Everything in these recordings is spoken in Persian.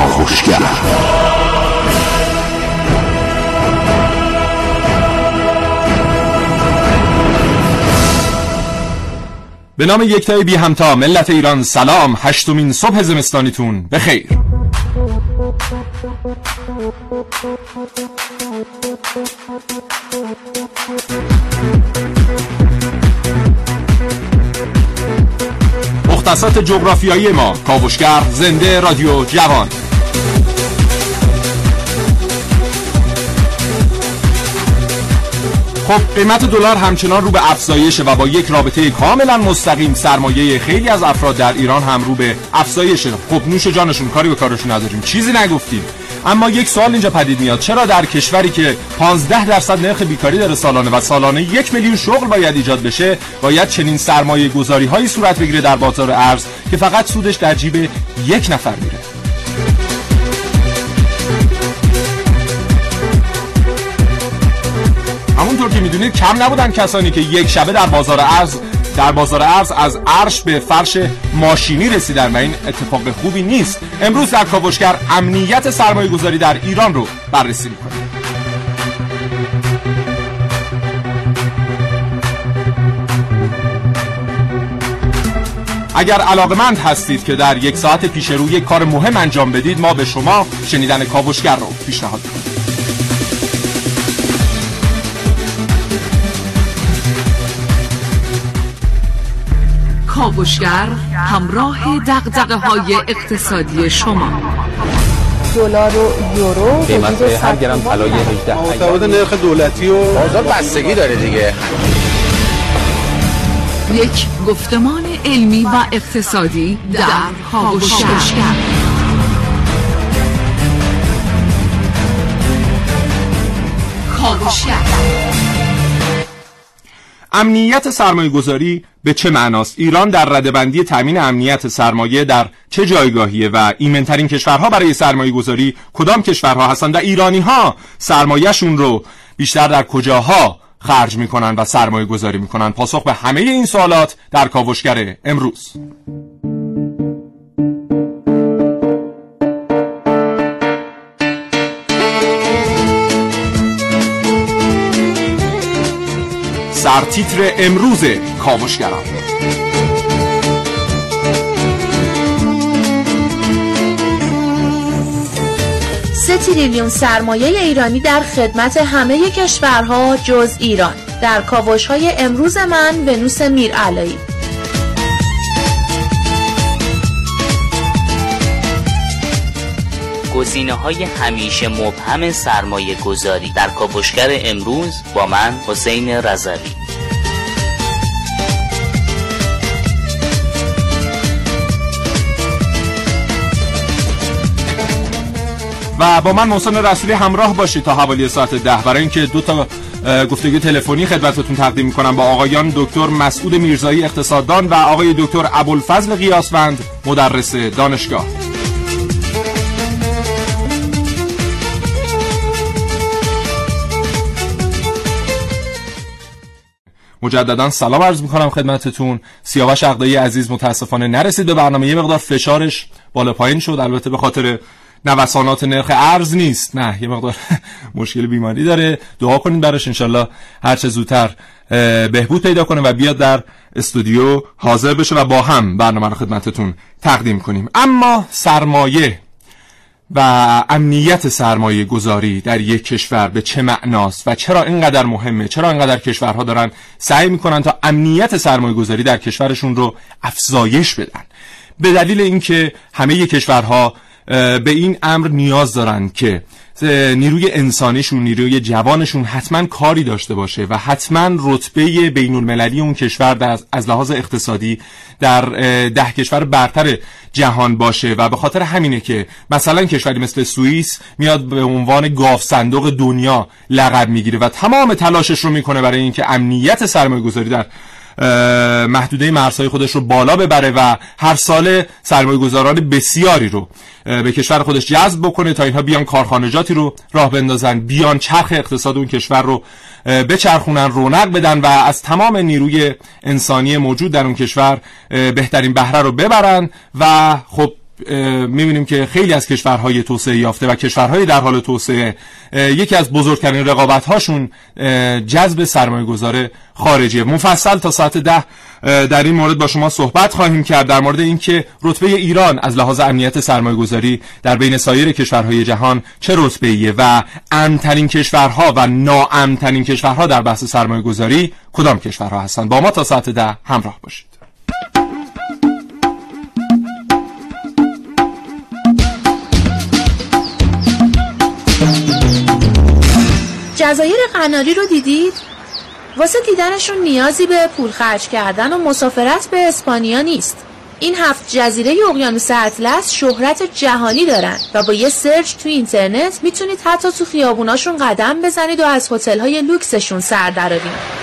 کاوشگر به نام یکتای بی همتا ملت ایران سلام. هشتمین صبح زمستانیتون بخیر. مختصات جغرافیایی ما کاوشگر زنده رادیو جوان. خب قیمت دلار همچنان رو به افزایشه و با یک رابطه کاملا مستقیم سرمایه خیلی از افراد در ایران هم رو به افزایشه خب نوش جانشون کاری به کارشون نداریم. چیزی نگفتیم. اما یک سوال اینجا پدید میاد. چرا در کشوری که 15 درصد نرخ بیکاری داره سالانه و سالانه یک میلیون شغل باید ایجاد بشه باید چنین سرمایه گذاری هایی صورت بگیره در بازار ارز که فقط سودش در جیب یک نفر میره؟ که می‌دونید کم نبودن کسانی که یک شبه در بازار ارز در بازار ارز از عرش به فرش ماشینی رسیدن و این اتفاق خوبی نیست. امروز در کاوشگر امنیت سرمایه گذاری در ایران رو بررسی می‌کنیم. اگر علاقمند هستید که در یک ساعت پیش رو یک کار مهم انجام بدید ما به شما شنیدن کاوشگر رو پیشنهاد می‌کنیم. کاوشگر همراه دقدقه های اقتصادی شما. دلار و یورو قیمت هر گرم طلای 18 متفاوت نرخ دولتی و بازار بستگی داره دیگه. یک گفتمان علمی و اقتصادی در کاوشگر. کاوشگر. امنیت سرمایه گذاری به چه معناست؟ ایران در ردبندی تامین امنیت سرمایه در چه جایگاهیه و ایمنترین کشورها برای سرمایه گذاری کدام کشورها هستند و ایرانی سرمایهشون رو بیشتر در کجاها خرج می‌کنن و سرمایه گذاری می‌کنن؟ پاسخ به همه این سوالات در کاوشگر امروز. سرتیتر امروز کاوشگران. سه تریلیون سرمایه ایرانی در خدمت همه کشورها جز ایران. در کاوش های امروز من ونوس میرعلایی. گزینه های همیشه مبهم سرمایه گذاری در کاوشگر امروز با من حسین رضوی. و با من محسن رسولی همراه باشید تا حوالی ساعت ده. برای اینکه دو تا گفتگو تلفنی خدمتتون تقدیم می‌کنم با آقایان دکتر مسعود میرزایی اقتصاددان و آقای دکتر ابوالفضل قیاسوند مدرس دانشگاه. مجددا سلام عرض می‌کنم خدمتتون. سیاوش عقدایی عزیز متاسفانه نرسید به برنامه. یه مقدار فشارش بالا پایین شد. البته به خاطر نوسانات نرخ ارز نیست. نه یه مقدار مشکل بیماری داره. دعا کنید براش انشالله هر چه زودتر بهبود پیدا کنه و بیاد در استودیو حاضر بشه و با هم برنامه رو خدمتتون تقدیم کنیم. اما سرمایه و امنیت سرمایه گذاری در یک کشور به چه معناست و چرا اینقدر مهمه؟ چرا اینقدر کشورها دارن سعی می‌کنن تا امنیت سرمایه گذاری در کشورشون رو افزایش بدن؟ به دلیل اینکه همه کشورها به این امر نیاز دارن که نیروی انسانیشون نیروی جوانشون حتما کاری داشته باشه و حتما رتبه بین المللی اون کشور از لحاظ اقتصادی در ده کشور برتر جهان باشه و به خاطر همینه که مثلا کشوری مثل سوئیس میاد به عنوان گاف صندوق دنیا لقب می‌گیره و تمام تلاشش رو می‌کنه برای اینکه امنیت سرمایه گذاری در محدوده مرزهای خودش رو بالا ببره و هر سال سرمایه گذاران بسیاری رو به کشور خودش جذب بکنه تا اینها بیان کارخانجاتی رو راه بندازن بیان چرخ اقتصاد اون کشور رو بچرخونن رونق بدن و از تمام نیروی انسانی موجود در اون کشور بهترین بهره رو ببرن و خب می‌بینیم که خیلی از کشورهای توسعه یافته و کشورهای در حال توسعه یکی از بزرگترین رقابت هاشون جذب سرمایه گذار خارجی مفصل تا ساعت ده در این مورد با شما صحبت خواهیم کرد در مورد اینکه رتبه ایران از لحاظ امنیت سرمایه گذاری در بین سایر کشورهای جهان چه رتبه ایه و امنترین کشورها و ناامنترین کشورها در بحث سرمایه گذاری کدام کشورها هستند. با ما تا ساعت ده همراه باشید. جزایر قناری رو دیدید؟ واسه دیدنشون نیازی به پول خرج کردن و مسافرت به اسپانیا نیست این هفت جزیره اقیانوس اطلس شهرت جهانی دارن و با یه search تو اینترنت می‌تونید حتی تو خیابوناشون قدم بزنید و از هتل‌های لوکسشون سر درارید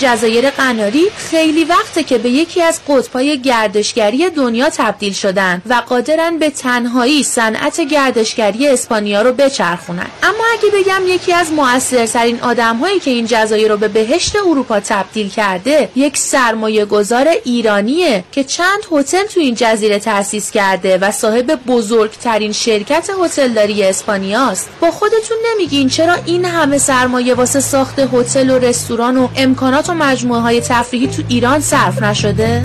جزایر قناری خیلی وقته که به یکی از قطبای گردشگری دنیا تبدیل شدن و قادرن به تنهایی صنعت گردشگری اسپانیا رو بچرخونن. اما اگه بگم یکی از موثرترین آدمهایی که این جزایر رو به بهشت اروپا تبدیل کرده یک سرمایه گذار ایرانیه که چند هتل تو این جزیره تأسیس کرده و صاحب بزرگترین شرکت هتلداری اسپانیاست. با خودتون نمیگین چرا این همه سرمایه واسه ساخت هتل و رستوران و امکانات و مجموعه های تفریحی تو ایران صرف نشده؟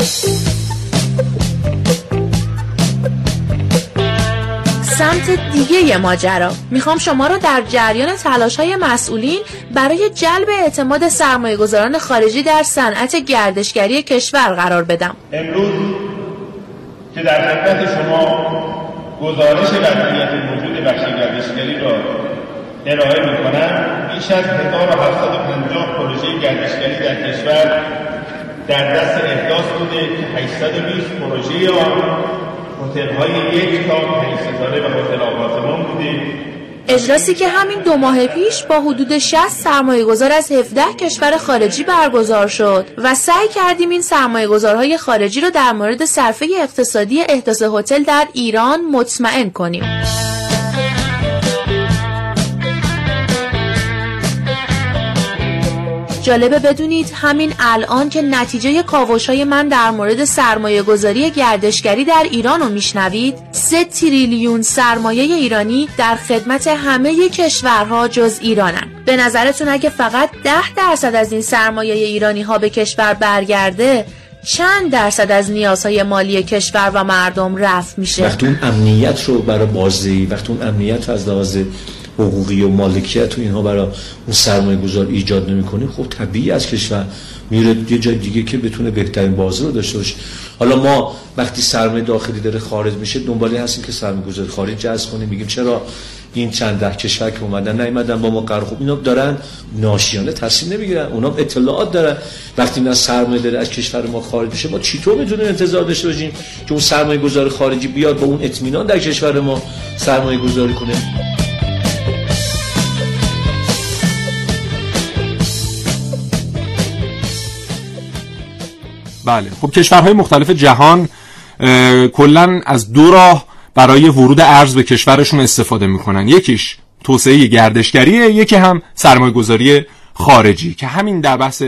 سمت دیگه ماجرا می‌خوام شما رو در جریان تلاش های مسئولین برای جلب اعتماد سرمایه گذاران خارجی در صنعت گردشگری کشور قرار بدم امروز که در خدمت شما گزارش وضعیت موجود بخش گردشگری را ارائه می‌کنم بیش از 1750 پروژه گردشگری در کشور در دست احداث بوده که 820 پروژه آن هتل های یک تا پنج ستاره و هتل آپارتمان بوده اجلاسی که همین دو ماه پیش با حدود 60 سرمایه گذار از 17 کشور خارجی برگزار شد و سعی کردیم این سرمایه گذارهای خارجی رو در مورد صرفه اقتصادی احداث هتل در ایران مطمئن کنیم. جالبه بدونید همین الان که نتیجه کاوش های من در مورد سرمایه گذاری گردشگری در ایران رو میشنوید. سه تریلیون سرمایه ایرانی در خدمت همه کشورها جز ایرانن. به نظرتون اگه فقط ده درصد از این سرمایه ایرانی ها به کشور برگرده چند درصد از نیازهای مالی کشور و مردم رفت میشه؟ وقتی اون امنیت رو برای بازدهی وقتی اون امنیت از لحاظ حقوقی و مالکیت و اینها برای اون سرمایه گذار ایجاد نمی‌کنه خب طبیعی از کشور. میره یه جای دیگه که بتونه بهترین بازی رو داشته باشه. حالا ما وقتی سرمایه داخلی داره خارج میشه دنباله هستیم که سرمایه گذار خارج جذب کنیم. میگیم چرا این چند ده کشور که اومدن نیومدن با ما قرار خوب اینا دارن ناشیانه تصمیم نمی‌گیرن اونا اطلاعات دارن. وقتی ما سرمایه داره از کشور ما خارج میشه ما چطور می‌تونیم انتظار داشته باشیم که اون سرمایه گذار خارجی بیاد با اون اطمینان در کشور ما سرمایه گذاری کنه؟ بله. خب کشورهای مختلف جهان کلا از دو راه برای ورود ارز به کشورشون استفاده می‌کنن. یکیش توسعه گردشگریه یکی هم سرمایه گذاری خارجی. که همین در بحث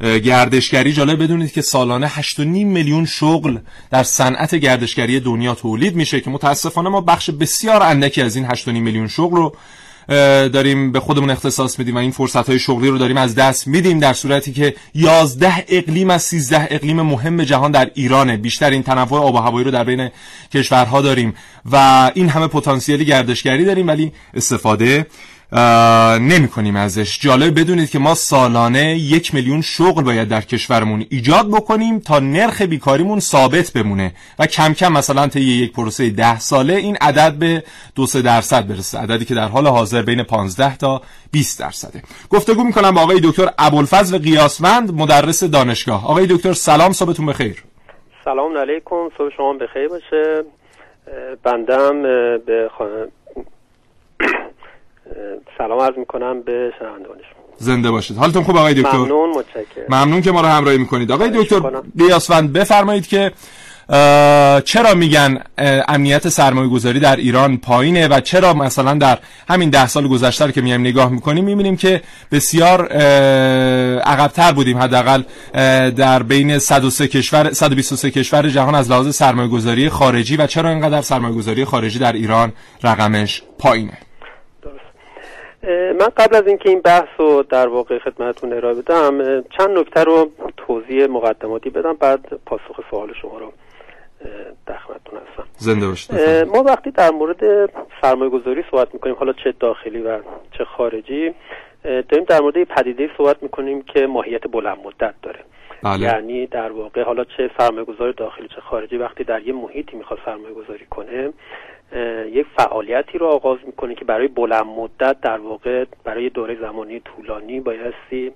گردشگری جالب بدونید که سالانه 8.5 میلیون شغل در صنعت گردشگری دنیا تولید میشه که متاسفانه ما بخش بسیار اندکی از این 8.5 میلیون شغل رو داریم به خودمون اختصاص میدیم و این فرصت های شغلی رو داریم از دست میدیم در صورتی که 11 اقلیم از 13 اقلیم مهم جهان در ایرانه. بیشتر این تنوع آب و هوایی رو در بین کشورها داریم و این همه پتانسیلی گردشگری داریم ولی استفاده نمی کنیم ازش. جالب بدونید که ما سالانه یک میلیون شغل باید در کشورمون ایجاد بکنیم تا نرخ بیکاریمون ثابت بمونه. و کم کم مثلا طی یک پروسه ده ساله این عدد به دو سه درصد برسه. عددی که در حال حاضر بین 15 تا 20 درصده. گفتگو می‌کنم با آقای دکتر ابوالفضل قیاسمند مدرس دانشگاه. آقای دکتر سلام صبحتون بخیر. سلام علیکم صبح شما بخیر باشه. بندم به سلام عرض می‌کنم به شنوندگان زنده باشید. حالتون خوب آقای دکتر؟ ممنون متشکرم. ممنون که ما رو همراهی می‌کنید. آقای دکتر بیاسفند بفرمایید که چرا میگن امنیت سرمایه گذاری در ایران پایینه و چرا مثلا در همین ده سال گذشته که میایم نگاه می‌کنیم می‌بینیم که بسیار عقبتر بودیم حداقل در بین 103 کشور 123 کشور جهان از لحاظ سرمایه گذاری خارجی و چرا اینقدر سرمایه گذاری خارجی در ایران رقمش پایینه؟ من قبل از اینکه این بحث رو در واقع خدمتتون ارائه بدم چند نکته رو توضیح مقدماتی بدم بعد پاسخ سوال شما رو در خدمتتون هستم. زنده ما وقتی در مورد سرمایه گذاری صحبت می‌کنیم حالا چه داخلی و چه خارجی داریم در مورد پدیده صحبت می‌کنیم که ماهیت بلند مدت داره. بله. یعنی در واقع حالا چه سرمایه گذاری داخلی چه خارجی وقتی در یه محیطی می‌خواد سرمایه گذاری کنه یک فعالیتی رو آغاز می‌کنه که برای بلند مدت در واقع برای دوره زمانی طولانی بایستی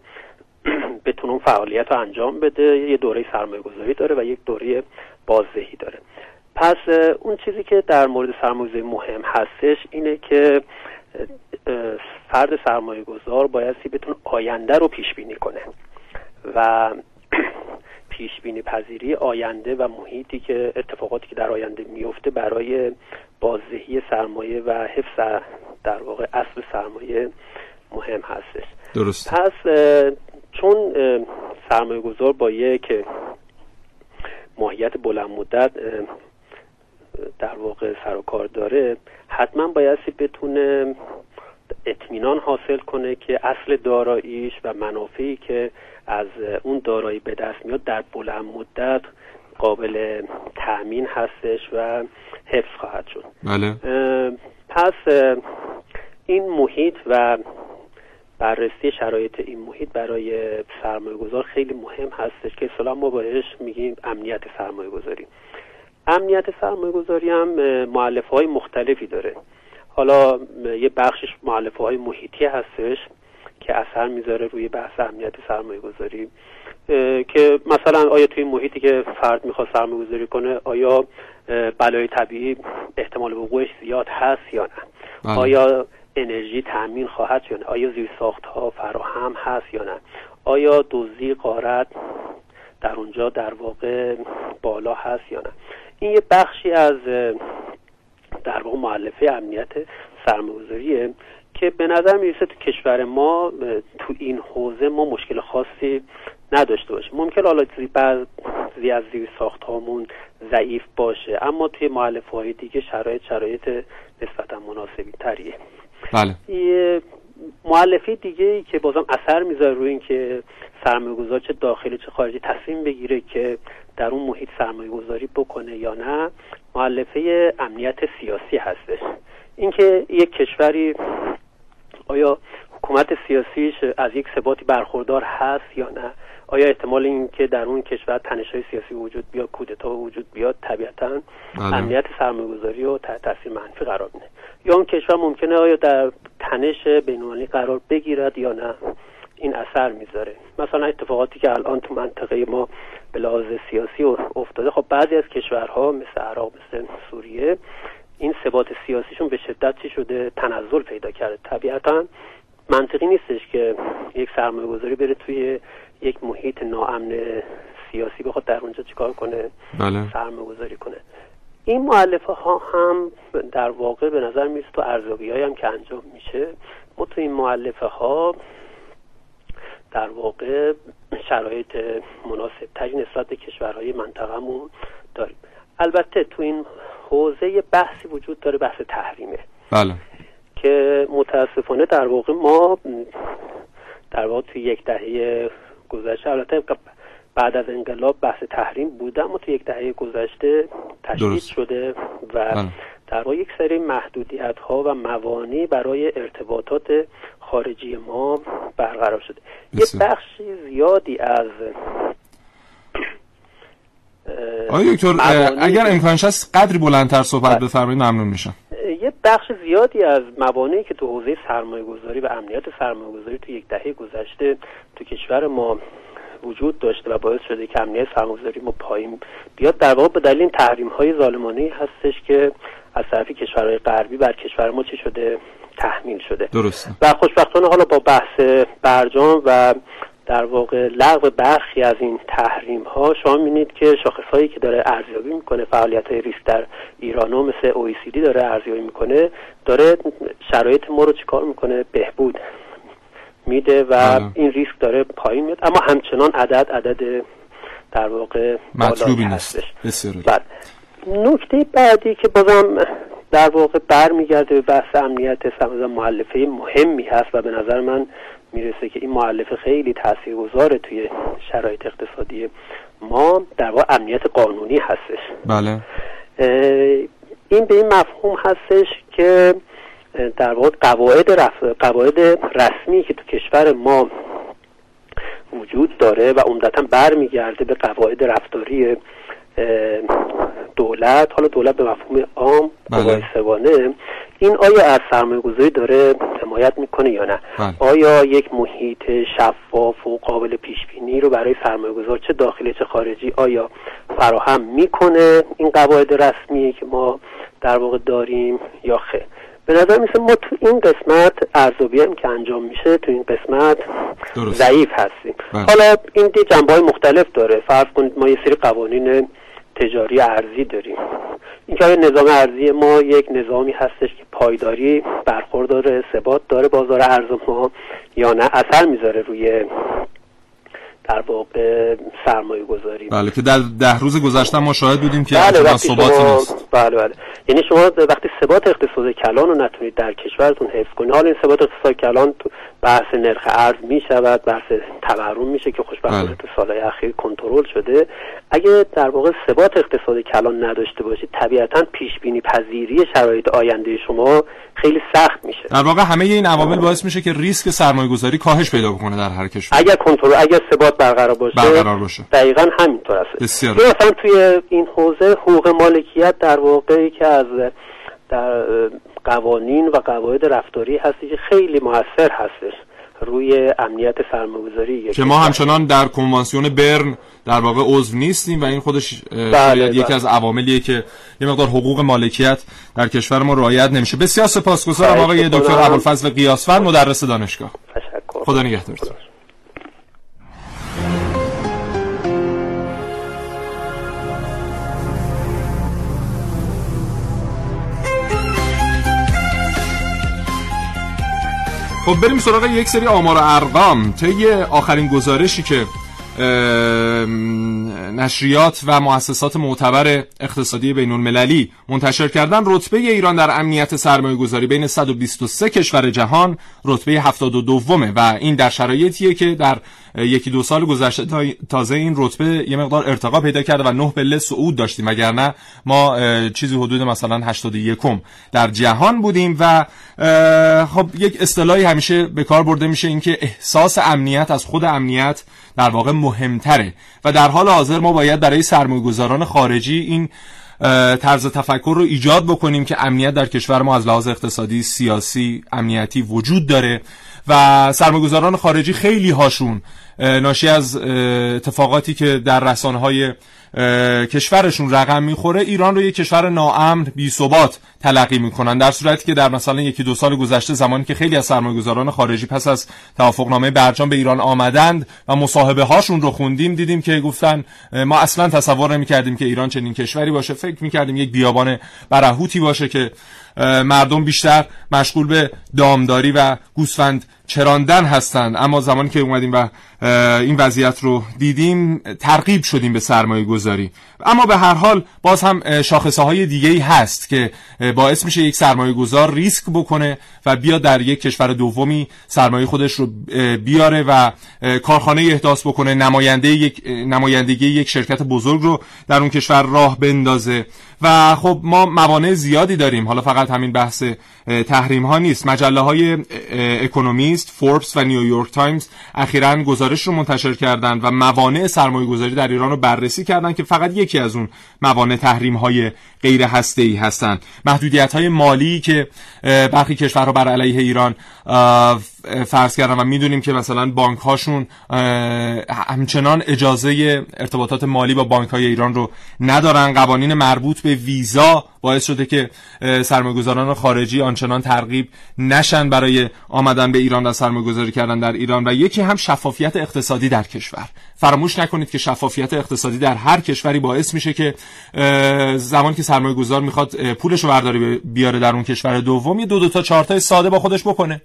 بتونه اون فعالیت رو انجام بده. یه دوره سرمایه گذاری داره و یک دوره بازدهی داره. پس اون چیزی که در مورد سرمایه مهم هستش اینه که فرد سرمایه گذار بایستی بتونه آینده رو پیش بینی کنه و پیش بینی پذیری آینده و محیطی که اتفاقاتی که در آینده میفته برای بازدهی سرمایه و حفظ در واقع اصل سرمایه مهم هستش. درست. پس چون سرمایه گذار با یک ماهیت بلند مدت در واقع سر و کار داره حتما بایستی بتونه اطمینان حاصل کنه که اصل داراییش و منافعی که از اون دارایی به دست میاد در بلند مدت قابل تأمین هستش و حفظ خواهد شد. بله. پس این محیط و بررسی شرایط این محیط برای سرمایه گذار خیلی مهم هستش که اصلا ما بهش میگیم امنیت سرمایه گذاری امنیت سرمایه گذاری هم معلفه های مختلفی داره. حالا یه بخشش معلفه های محیطی هستش. که اثر می‌ذاره روی بحث امنیت سرمایه گذاری که مثلا آیا توی محیطی که فرد می‌خواد سرمایه گذاری کنه آیا بلای طبیعی احتمال وقوعش زیاد هست یا نه؟ بله. آیا انرژی تامین خواهد یا نه؟ آیا زیر ساخت ها فراهم هست یا نه؟ آیا دزدی قارت در اونجا در واقع بالا هست یا نه؟ این یه بخشی از در واقع معلفه امنیت سرمایه‌گذاریه. که به نظر می‌رسه تو کشور ما تو این حوزه ما مشکل خاصی نداشته باشیم ممکن حالا بعضی از زیر ساخت هامون ضعیف باشه اما توی معلف های دیگه شرایط شرایط نسبتا مناسبی تریه بله معلفه دیگه ای که بازم اثر می‌ذاره روی این که سرمایه گذار چه داخلی چه خارجی تصمیم بگیره که در اون محیط سرمایه گذاری بکنه یا نه معلفه امنیت سیاسی هستش. اینکه یک کشوری آیا حکومت سیاسیش از یک ثباتی برخوردار هست یا نه؟ آیا احتمال این که در اون کشور تنش های سیاسی وجود بیاد کودتا وجود بیاد طبیعتا بله. امنیت سرمایه گذاری رو تحت تاثیر منفی قرار میده؟ یا اون کشور ممکنه آیا در تنش بینالمللی قرار بگیرد یا نه؟ این اثر می‌ذاره. مثلا اتفاقاتی که الان تو منطقه ما به لحاظ سیاسی افتاده خب بعضی از کشورها مثل عراق مثل سوریه این ثبات سیاسیشون به شدت چی شده؟ تنزل پیدا کرده. طبیعتا منطقی نیستش که یک سرمایه گذاری بره توی یک محیط ناامن سیاسی بخواد در اونجا چیکار کنه؟ بله. سرمایه گذاری کنه. این معلفه ها هم در واقع به نظر می‌رسه تو ارزیابی هم که انجام میشه. ما تو این معلفه ها در واقع شرایط مناسب تری نسبت به کشورهای منطقهمون داریم. البته تو این حوزه بحثی وجود داره بحث تحریمه بله که متاسفانه در واقع ما در واقع توی یک دهه گذشته البته بعد از انقلاب بحث تحریم بوده اما توی یک دهه گذشته تشدید. شده و بله. در واقع یک سری محدودیت ها و موانع برای ارتباطات خارجی ما برقرار شده یه بسیار. بخشی زیادی از آقای دکتر اگر امکانش هست قدری بلندتر صحبت بله. بفرمایید ممنون میشم. یه بخش زیادی از موانعی که تو حوزه سرمایه گذاری و امنیت سرمایه گذاری تو یک دهه گذشته تو کشور ما وجود داشته و باعث شده که امنیت سرمایه گذاری ما پایین بیاد در واقع به دلیل تحریم های ظالمانه هستش که از طرف کشورهای غربی بر کشور ما چی شده؟ تحمیل شده. درسته. و خوشبختانه حالا با بحث برجام و در واقع لغو برخی از این تحریم ها شما می‌بینید که شاخص هایی که داره ارزیابی می‌کنه فعالیت های ریسک در ایران و مثل OECD داره ارزیابی می‌کنه داره شرایط ما رو چیکار می‌کنه؟ بهبود میده و بله. این ریسک داره پایین میاد. اما همچنان عدد عدد در واقع مطلوبی نیست. بله. نکته بعدی که بازم در واقع برمیگرده به بحث امنیت سمزا معلفه مهمی هست و به نظر من می‌رسه که این معلفه خیلی تاثیرگذاره توی شرایط اقتصادی ما. در واقع امنیت قانونی هستش. بله. این به این مفهوم هستش که در واقع قواعد, رف... قواعد رسمی که تو کشور ما وجود داره و عمدتا برمیگرده به قواعد رفتاری دولت. حالا دولت به مفهوم عام بله. سگانه این آیا از سرمایه گذاری داره حمایت می‌کنه یا نه بله. آیا یک محیط شفاف و قابل پیش بینی رو برای سرمایه گذار چه داخلی چه خارجی آیا فراهم می‌کنه این قواعد رسمی که ما در واقع داریم یا خیر به نظر میسه ما تو این قسمت ارزیابی هم که انجام میشه تو این قسمت. ضعیف هستیم بله. حالا این دی جنبه های مختلف داره فرض کنید ما یه سری قوانین تجاری ارزی داریم. اینکه نظام ارزی ما یک نظامی هستش که پایداری برخوردار ثبات داره بازار ارز ما یا نه اثر می‌ذاره روی در واقع سرمایه گذاری بله که در ده روز گذشته ما شاهد بودیم که بله ثباتی شما نیست. بله بله. یعنی شما وقتی ثبات اقتصاد کلان رو نتونید در کشورتون حفظ کنید حالا این ثبات اقتصاد کلان تو بحث نرخ ارز می شود بحث تورم میشه که خوشبختانه بله. تو سالهای اخیر کنترل شده. اگه در واقع ثبات اقتصاد کلان نداشته باشید طبیعتا پیش بینی پذیری شرایط آینده شما خیلی سخت میشه. در واقع همه این عوامل باعث میشه که ریسک سرمایه گذاری کاهش پیدا بکنه در هر کشور. اگر کنترل اگر ثبات برقرار باشه برقرار باشه. دقیقا همینطور است. بسیار. یا مثلا توی این حوزه حقوق مالکیت در واقع که از در قوانین و قواعد رفتاری هستی که خیلی موثر هستش روی امنیت سرمایه‌گذاری که ما همچنان در کنوانسیون برن در واقع عضو نیستیم و این خودش بله، شاید یکی بله. از عواملیه که یه مقدار حقوق مالکیت در کشور ما رعایت نمیشه. بسیار سپاسگزارم آقای دکتر. ابوالفضل قیاسفند مدرس دانشگاه. تشکر. خدا نگهدارتون. خب بریم سراغ یک سری آمار و ارقام. طی آخرین گزارشی که نشریات و مؤسسات معتبر اقتصادی بین المللی منتشر کردن رتبه ایران در امنیت سرمایه گذاری بین 123 کشور جهان رتبه 72 و این در شرایطیه که در یکی دو سال گذشته تا- تازه این رتبه یه مقدار ارتقا پیدا کرده و 9 پله صعود داشتیم. وگرنه ما چیزی حدود مثلا 81 در جهان بودیم و خب یک اصطلاحی همیشه به کار برده میشه اینکه احساس امنیت از خود امنیت در واقع مهمتره و در حال حاضر ما باید برای سرمایه‌گذاران خارجی این طرز تفکر رو ایجاد بکنیم که امنیت در کشور ما از لحاظ اقتصادی، سیاسی، امنیتی وجود داره. و سرمایه‌گذاران خارجی خیلی هاشون ناشی از اتفاقاتی که در رسانه های کشورشون رقم می‌خوره ایران رو یک کشور ناامن بی ثبات تلقی می‌کنن. در صورتی که در مثلا یکی دو سال گذشته زمانی که خیلی از سرمایه‌گذاران خارجی پس از توافقنامه برجام به ایران آمدند و مصاحبه هاشون رو خوندیم دیدیم که گفتن ما اصلا تصور نمی‌کردیم که ایران چنین کشوری باشه. فکر می‌کردیم یک بیابان برهوتی باشه که مردم بیشتر مشغول به دامداری و گوسفند چراندن هستند. اما زمانی که اومدیم و این وضعیت رو دیدیم ترغیب شدیم به سرمایه گذاری. اما به هر حال باز هم شاخصه های دیگه ای هست که باعث میشه یک سرمایه گذار ریسک بکنه و بیاد در یک کشور دومی سرمایه خودش رو بیاره و کارخانه احداث بکنه نماینده یک نمایندگی یک شرکت بزرگ رو در اون کشور راه بندازه. و خب ما موانع زیادی داریم. حالا فقط همین بحث تحریم ها نیست. مجله های اکونومیست فوربس و نیویورک تایمز اخیرا گزارش رو منتشر کردند و موانع سرمایه گذاری در ایران رو بررسی کردند که فقط یکی از اون موانع تحریم های غیر هسته ای هستند. محدودیت های مالی که برخی کشورها بر علیه ایران فرض کردم و می‌دونیم که مثلا بانک هاشون همچنان اجازه ارتباطات مالی با بانک های ایران رو ندارن. قوانین مربوط به ویزا باعث شده که سرمایه‌گذاران خارجی آنچنان ترغیب نشن برای آمدن به ایران و سرمایه‌گذاری کردن در ایران. و یکی هم شفافیت اقتصادی در کشور. فراموش نکنید که شفافیت اقتصادی در هر کشوری باعث میشه که زمانی که سرمایه‌گذار می‌خواد پولش رو برداری بیاره در اون کشور دوم یه دو دو تا چهار تا ساده با خودش بکنه.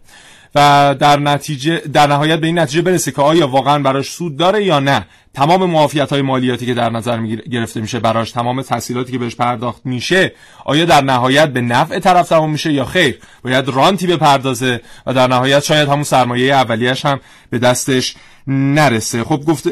و در نتیجه در نهایت به این نتیجه برسه که آیا واقعا براش سود داره یا نه. تمام معافیت های مالیاتی که در نظر گرفته میشه براش تمام تحصیلاتی که بهش پرداخت میشه آیا در نهایت به نفع طرف تمام میشه یا خیر؟ باید رانتی بپردازه و در نهایت شاید همون سرمایه اولیش هم به دستش نرسه. خب گفت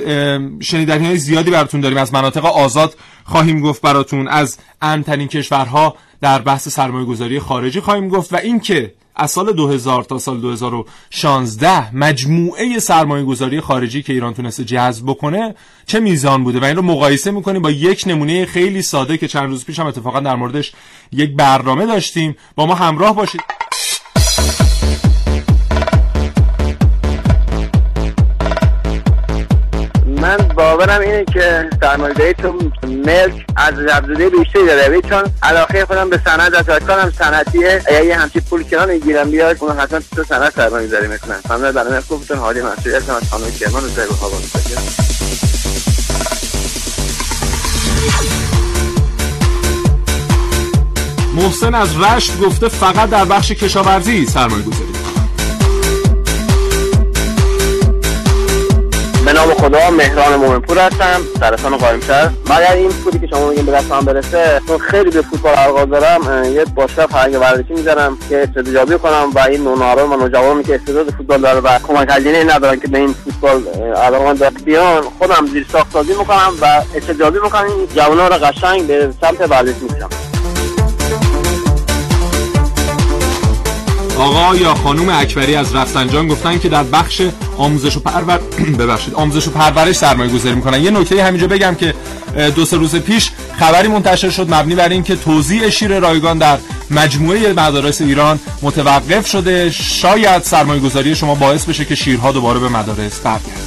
شنیدنی های زیادی براتون داریم. از مناطق آزاد خواهیم گفت براتون. از امترین کشورها در بحث سرمایه گذاری خارجی خواهیم گفت و اینکه از سال 2000 تا سال 2016 مجموعه سرمایه گذاری خارجی که ایران تونسته جذب بکنه چه میزان بوده؟ و این رو مقایسه می‌کنیم با یک نمونه خیلی ساده که چند روز پیش هم اتفاقا در موردش یک برنامه داشتیم. با ما همراه باشید. من باورم اینه که سرمایه‌گذاری تو ملک از افزوده بیشتری داره. چون علاقه خودم به صنعت از کارم صنعتیه. اگه یه همچین پول کنان می‌گیرم بیاد اون حتما تو صنعت سرمایه‌گذاری می‌کنن. ممنون برنامه خوبتون حالی مسئولیت از خانم کرمان و زیب خوابان محسن از رشت گفته فقط در بخش کشاورزی سرمایه گذاری. نام خدا مهران مومنپور هستم سرطان قائمتر مگر این پولی که شما میگین به دست من برسه چون خیلی به فوتبال علاقه دارم یه باشگاه فرهنگ ورزشی می‌ذارم که استعدادیابی کنم و این نونهاران و نوجوانانی که استعداد فوتبال داره و کمک هزینه ندارن که به این فوتبال علاقه دارن بیان خودم زیر ساخت سازی می‌کنم و استعدادیابی می‌کنم. این جوانان رو قشنگ به سمت ورزش میشم آقا یا خانوم اکبری از رفسنجان گفتن که در بخش آموزش و پرور ببخشید. آموزش و پرورش سرمایه گذاری می‌کنن. یه نکته همینجا بگم که دو سه روز پیش خبری منتشر شد مبنی بر اینکه توزیع شیر رایگان در مجموعه مدارس ایران متوقف شده. شاید سرمایه گذاری شما باعث بشه که شیرها دوباره به مدارس برگرده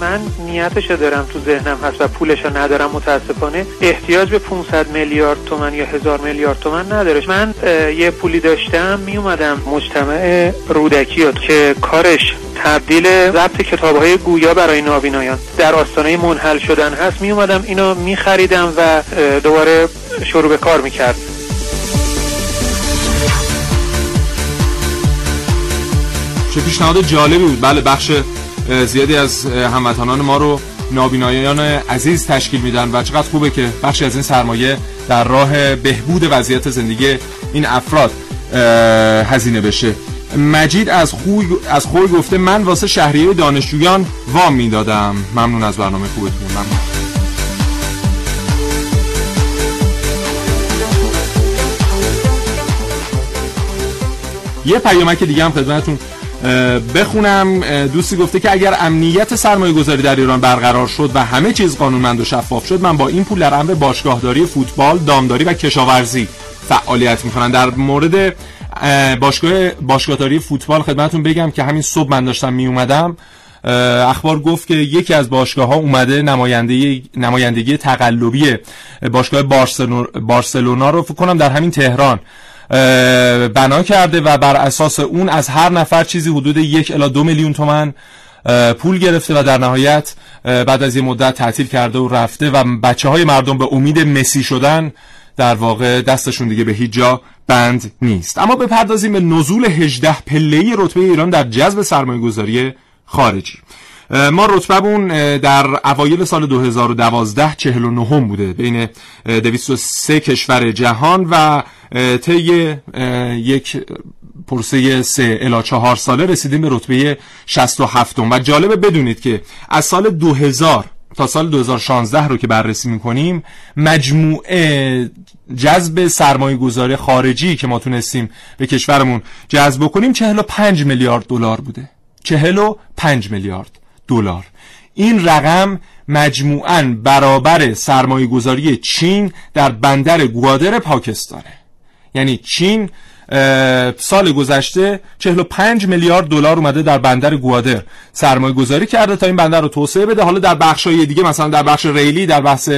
من نیتشو دارم تو ذهنم هست و پولشو ندارم متاسفانه. احتیاج به 500 میلیارد تومن یا هزار میلیارد تومن نداره. من یه پولی داشتم می اومدم مجتمع رودکی که کارش تبدیل ضبط کتاب های گویا برای نابینایان در آستانه منحل شدن هست. می اومدم اینو می خریدم و دوباره شروع به کار می کرد چه پیشنهاد جالبی بود. بله بخش زیادی از هموطنان ما رو نابینایان عزیز تشکیل میدن و چقدر خوبه که بخشی از این سرمایه در راه بهبود وضعیت زندگی این افراد هزینه بشه. مجید از خوی از خوی گفته من واسه شهریه دانشجویان وام می‌دادم. ممنون از برنامه خوبتون. ممنون. یه پیامک دیگه هم خدمتتون. بخونم. دوستی گفته که اگر امنیت سرمایه گذاری در ایران برقرار شد و همه چیز قانونمند و شفاف شد من با این پول در امر باشگاهداری فوتبال دامداری و کشاورزی فعالیت می‌کنم. در مورد باشگاه باشگاهداری فوتبال خدمتتون بگم که همین صبح من داشتم می اومدم اخبار گفت که یکی از باشگاه ها اومده نمایندگی نمایندگی تقلبی باشگاه بارسلونا رو. فکر کنم در همین تهران. بنا کرده و بر اساس اون از هر نفر چیزی حدود یک الا دو میلیون تومن پول گرفته و در نهایت بعد از یه مدت تعطیل کرده و رفته و بچه های مردم به امید مسی شدن در واقع دستشون دیگه به هیچ جا بند نیست. اما بپردازیم به نزول 18 پله رتبه ایران در جذب سرمایه گذاری خارجی. ما رتبمون در اوایل سال 2012 49 بوده. بین 203 کشور جهان و طی یک پرسه سه الا چهار ساله رسیدیم به رتبه 67 و جالبه بدونید که از سال 2000 تا سال 2016 رو که بررسی می‌کنیم مجموعه جذب سرمایه گذاری خارجی که ما تونستیم به کشورمون جذب کنیم 45 میلیارد دلار بوده. 45 میلیارد. دلار. این رقم مجموعاً برابر سرمایه گذاری چین در بندر گوادر پاکستانه. یعنی چین سال گذشته 45 میلیارد دلار اومده در بندر گوادر سرمایه گذاری کرده تا این بندر رو توسعه بده. حالا در بخشای دیگه مثلا در بخش ریلی در بحث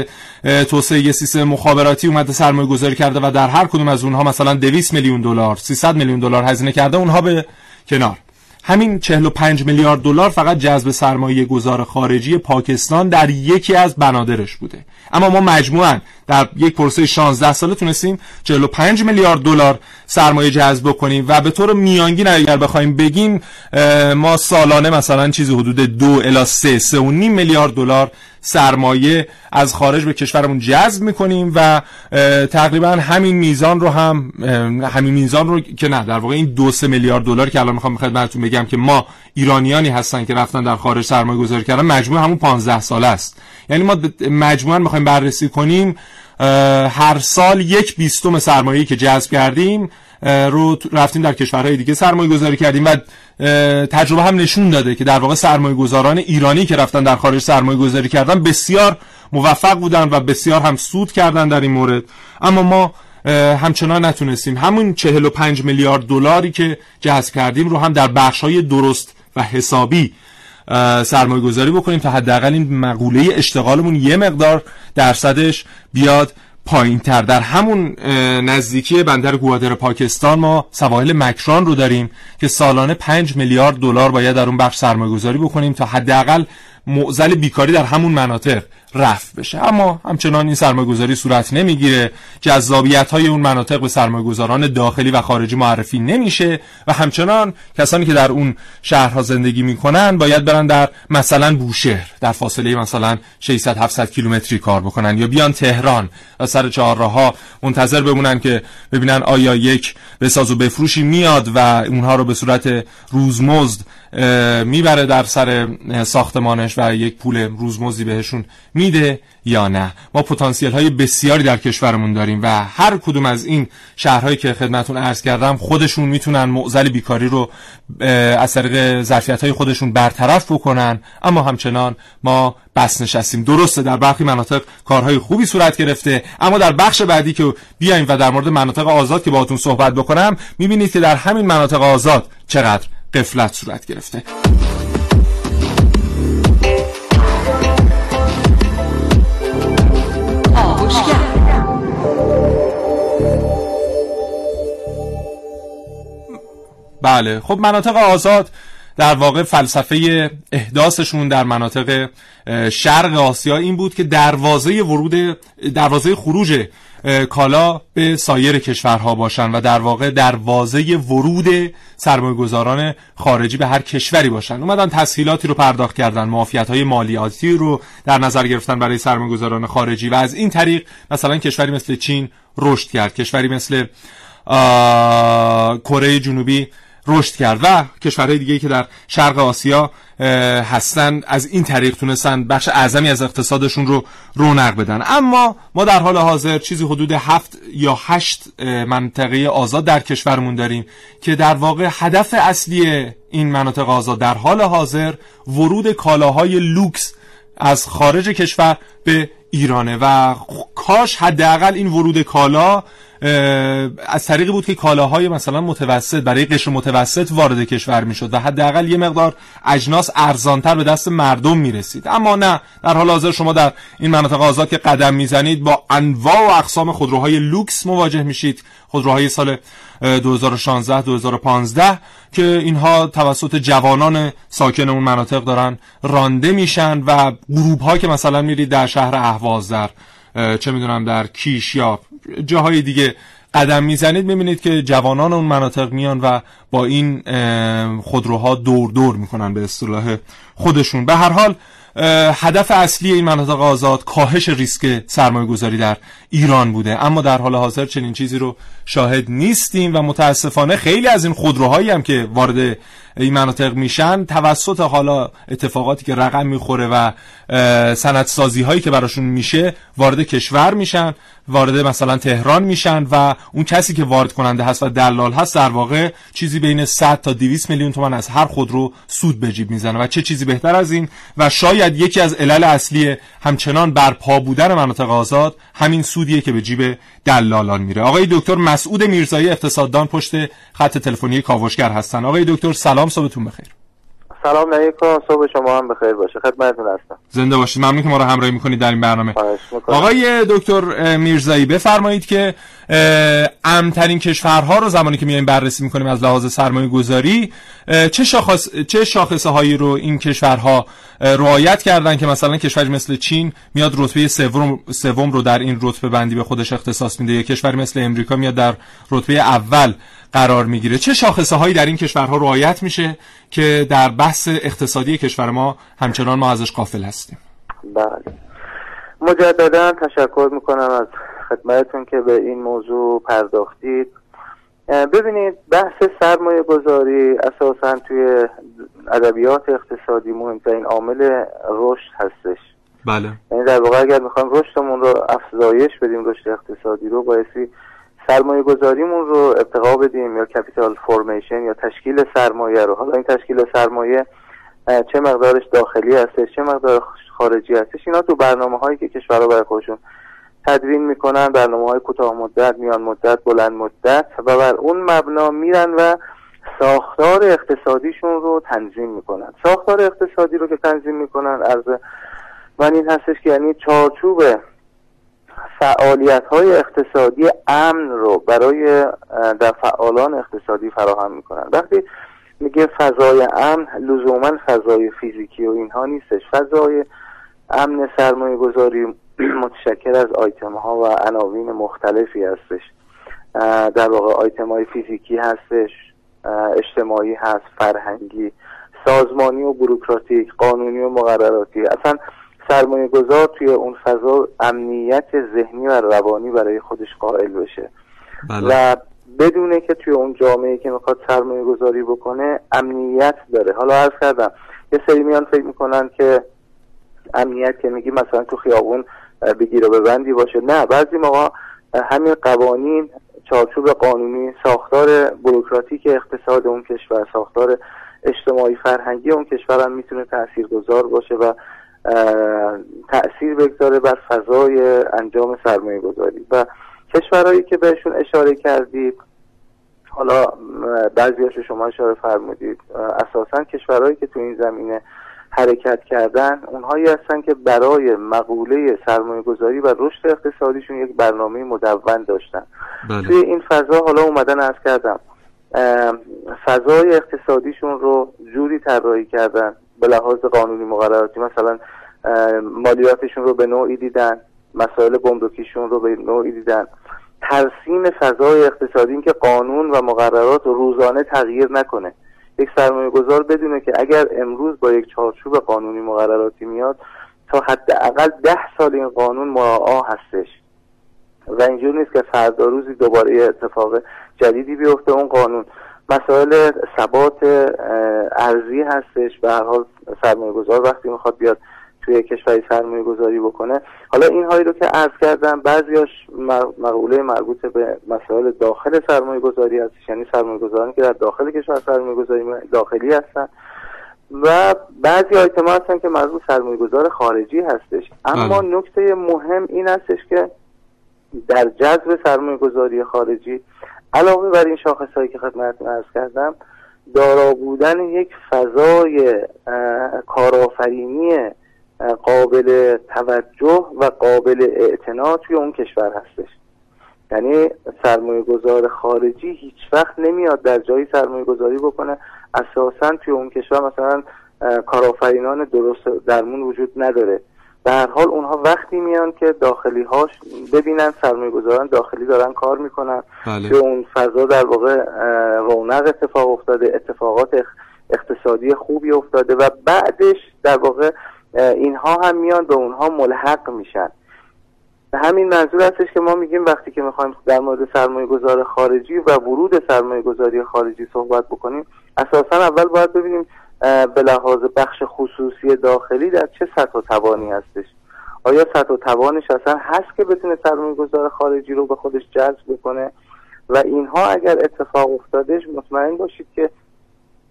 توسعه سیستم مخابراتی اومده سرمایه گذاری کرده و در هر کدوم از اونها مثلا 200 میلیون دلار 300 میلیون دلار هزینه کرده اونها به کنار. همین 45 میلیارد دلار فقط جذب سرمایه گذار خارجی پاکستان در یکی از بنادرش بوده. اما ما مجموعا در یک پروسه 16 ساله تونستیم 45 میلیارد دلار سرمایه جذب کنیم و به طور میانگین اگر بخوایم بگیم ما سالانه مثلا چیزی حدود دو الی 3 3 و نیم میلیارد دلار سرمایه از خارج به کشورمون جذب می‌کنیم و تقریبا همین میزان رو هم همین میزان رو که نه در واقع این دو سه میلیارد دلار که الان می‌خوام خدمتتون بگم که ما ایرانیانی هستن که رفتن در خارج سرمایه گذاری کردن مجموع همون 15 ساله است. یعنی ما مجموعا می‌خوایم بررسی کنیم هر سال یک بیستم سرمایه‌ای که جذب کردیم رو رفتیم در کشورهای دیگه سرمایه گذاری کردیم و تجربه هم نشون داده که در واقع سرمایه گذاران ایرانی که رفتن در خارج سرمایه گذاری کردن بسیار موفق بودن و بسیار هم سود کردن در این مورد. اما ما همچنان نتونستیم. همون 45 میلیارد دلاری که جذب کردیم رو هم در بخش های درست و حسابی سرمایه گذاری بکنیم تا حداقل این مقوله اشتغالمون یه مقدار درصدش بیاد پایین تر در همون نزدیکی بندر گوادر پاکستان ما سواحل مکران رو داریم که سالانه 5 میلیارد دلار باید در اون بخش سرمایه گذاری بکنیم تا حداقل معضل بیکاری در همون مناطق. رفع بشه. اما همچنان این سرمایه گذاری صورت نمی‌گیره. جذابیت های اون مناطق به سرمایه گذاران داخلی و خارجی معرفی نمیشه و همچنان کسانی که در اون شهرها زندگی می‌کنن باید برن در مثلا بوشهر در فاصله مثلا 600 700 کیلومتری کار بکنن یا بیان تهران. و سر چهارراه منتظر بمونن که ببینن آیا یک بساز و بفروشی میاد و اونها رو به صورت روزمزد می‌بره در سر ساختمانش و یک پول روزمزدی بهشون میده یا نه. ما پتانسیل های بسیاری در کشورمون داریم و هر کدوم از این شهرهایی که خدمتون عرض کردم خودشون می‌تونن معضل بیکاری رو از طریق ظرفیت های خودشون برطرف بکنن. اما همچنان ما بس نشستیم. درسته در برخی مناطق کارهای خوبی صورت گرفته اما در بخش بعدی که بیایم و در مورد مناطق آزاد که باهاتون صحبت بکنم می‌بینید که در همین مناطق آزاد چقدر قفلت صورت گرفته. بله. خب مناطق آزاد در واقع فلسفه احداثشون در مناطق شرق آسیا این بود که دروازه ورود دروازه خروج کالا به سایر کشورها باشن و در واقع دروازه ورود سرمایه‌گذاران خارجی به هر کشوری باشن. اومدن تسهیلاتی رو پرداخت کردن معافیت های مالیاتی رو در نظر گرفتن برای سرمایه‌گذاران خارجی و از این طریق مثلا کشوری مثل چین رشد کرد. کشوری مثل کره جنوبی رشد کرد و کشورهای دیگه که در شرق آسیا هستن از این طریق تونستن بخش اعظمی از اقتصادشون رو رونق بدن. اما ما در حال حاضر چیزی حدود هفت یا هشت منطقه آزاد در کشورمون داریم که در واقع هدف اصلی این مناطق آزاد در حال حاضر ورود کالاهای لوکس از خارج کشور به ایرانه و کاش حداقل این ورود کالا از طریقی بود که کالاهای مثلا متوسط برای قشر متوسط وارد کشور می‌شد و حداقل یه مقدار اجناس ارزانتر به دست مردم می‌رسید. اما نه در حال حاضر شما در این مناطق آزاد که قدم می‌زنید با انواع و اقسام خودروهای لوکس مواجه میشید. خودروهای سال 2016 2015 که اینها توسط جوانان ساکن اون مناطق دارن رانده میشن و گروه ها که مثلا میرید در شهر اهواز در چه می‌دونم در کیش یا جاهای دیگه قدم می‌زنید می‌بینید که جوانان اون مناطق میان و با این خودروها دور دور می‌کنن به اصطلاح خودشون. به هر حال هدف اصلی این مناطق آزاد کاهش ریسک سرمایه گذاری در ایران بوده. اما در حال حاضر چنین چیزی رو شاهد نیستیم و متاسفانه خیلی از این خودروهایی هم که وارد این مناطق میشن توسط حالا اتفاقاتی که رقم می‌خوره و سندسازی هایی که براشون میشه وارد کشور میشن. وارد مثلا تهران میشن و اون کسی که وارد کننده هست و دلال هست در واقع چیزی بین 100 تا 200 میلیون تومان از هر خودرو سود به جیب می‌زنه و چه چیزی بهتر از این و شاید یکی از علل اصلی همچنان بر پا بودن مناطق آزاد همین سودیه که به جیب دلالان میره. آقای دکتر مسعود میرزایی اقتصاددان پشت خط تلفنی کاوشگر هستن. آقای دکتر سلام صبحتون بخیر. سلام علیکم صبح شما هم بخیر باشه. خدمتتون هستم. زنده باشید ممنون که ما رو همراهی می‌کنید در این برنامه. آقای دکتر میرزایی بفرمایید که امترین کشورها رو زمانی که میایم بررسی می‌کنیم از لحاظ سرمایه گذاری چه شاخص چه شاخصه هایی رو این کشورها رعایت کردن که مثلا کشوری مثل چین میاد رتبه سوم سوم رو در این رتبه بندی به خودش اختصاص میده یا کشوری مثل امریکا میاد در رتبه اول قرار می‌گیره. چه شاخصه هایی در این کشورها رعایت میشه که در بحث اقتصادی کشور ما همچنان ما ازش قافل هستیم؟ بله. مجددا تشکر می‌کنم از خدمتتون که به این موضوع پرداختید. ببینید بحث سرمایه گذاری اساسا توی ادبیات اقتصادی مهمترین عامل رشد هستش. بله. یعنی در واقع اگر می‌خوایم رشدمون رو افزایش بدیم رشد اقتصادی رو بایستی سرمایه گذاریمون رو ارتقا بدیم یا کپیتال فورمیشن یا تشکیل سرمایه رو. حالا این تشکیل سرمایه چه مقدارش داخلی هستش چه مقدار خارجی هستش اینا تو برنامه هایی که کشورها برای خودشون تدوین می‌کنن برنامه های کوتاه مدت میان مدت بلند مدت و بر اون مبنا میرن و ساختار اقتصادیشون رو تنظیم می‌کنن. ساختار اقتصادی رو که تنظیم می‌کنن از من این هستش که یعنی چارچوب فعالیت های اقتصادی امن رو برای در فعالان اقتصادی فراهم می‌کنن. وقتی میگه فضای امن لزوما فضای فیزیکی و اینها نیستش. فضای امن سرمایه گذاری متشکل از آیتم ها و عناوین مختلفی هستش. در واقع آیتم های فیزیکی هستش اجتماعی هست فرهنگی سازمانی و بروکراتیک قانونی و مقرراتی. اصلا سرمایه گذار توی اون فضا امنیت ذهنی و روانی برای خودش قائل بشه. بله. و بدونه که توی اون جامعه که می‌خواد سرمایه گذاری بکنه امنیت داره. حالا عرض کردم یه سری میان فکر می‌کنن که امنیت که میگی مثلا تو خیابون بگیر و ببندی باشه. نه بعضی موقع همین قوانین چارچوب قانونی ساختار بروکراتیک اقتصاد اون کشور ساختار اجتماعی فرهنگی اون کشور هم می‌تونه تاثیرگذار باشه و تأثیر بگذاره بر فضای انجام سرمایه گذاری و کشورهایی که بهشون اشاره کردید حالا بعضیاش شما اشاره فرمودید اساسا کشورهایی که تو این زمینه حرکت کردن اونهایی هستن که برای مقوله سرمایه گذاری و رشد اقتصادیشون یک برنامه مدون داشتن. بله. توی این فضا حالا اومدن از کردم فضای اقتصادیشون رو جوری طراحی کردن به لحاظ قانونی مقرراتی مثلا مالیاتشون رو به نوعی دیدن مسائل گمرکیشون رو به نوعی دیدن. ترسیم فضای اقتصادی این که قانون و مقررات روزانه تغییر نکنه. یک سرمایه گذار بدونه که اگر امروز با یک چارچوب قانونی مقرراتی میاد تا حداقل ده سال این قانون مراعا هستش. و اینجور نیست که فردا روزی دوباره اتفاق جدیدی بیفته اون قانون. مسائل ثبات ارزی هستش. به هر حال سرمایه گذار وقتی می‌خواد بیاد توی کشوری سرمایه گذاری بکنه. حالا این هایی رو که عرض کردم بعضیاش مقوله مربوط به مسائل داخل سرمایه گذاری هستش. یعنی سرمایه گذارانی که در داخل کشور سرمایه گذاری داخلی هستن. و بعضی آیتم هستن که مربوط سرمایه گذار خارجی هستش. اما نکته مهم این هستش که در جذب سرمایه گذاری خارجی علاوه بر این شاخص هایی که خدمتتون عرض کردم دارا بودن یک فضای کارآفرینی قابل توجه و قابل اعتنا توی اون کشور هستش. یعنی سرمایه گذار خارجی هیچ وقت نمیاد در جایی سرمایه گذاری بکنه. اساسا توی اون کشور مثلا کارآفرینان درست درمون وجود نداره. به هر حال اونها وقتی میان که داخلی هاش ببینن سرمایه گذاران داخلی دارن کار می‌کنن. بله. توی اون فضا در واقع رونق اتفاق افتاده اتفاقات اقتصادی خوبی افتاده و بعدش در واقع اینها هم میان به اونها ملحق میشن. به همین منظور هستش که ما میگیم وقتی که می‌خوایم در مورد سرمایه گذار خارجی و ورود سرمایه گذاری خارجی صحبت بکنیم اساسا اول باید ببینیم به لحاظ بخش خصوصی داخلی در چه سطح و توانی هستش. آیا سطح و توانش اصلا هست که بتونه سرمایه گذار خارجی رو به خودش جذب بکنه؟ و اینها اگر اتفاق افتادش مطمئن باشید که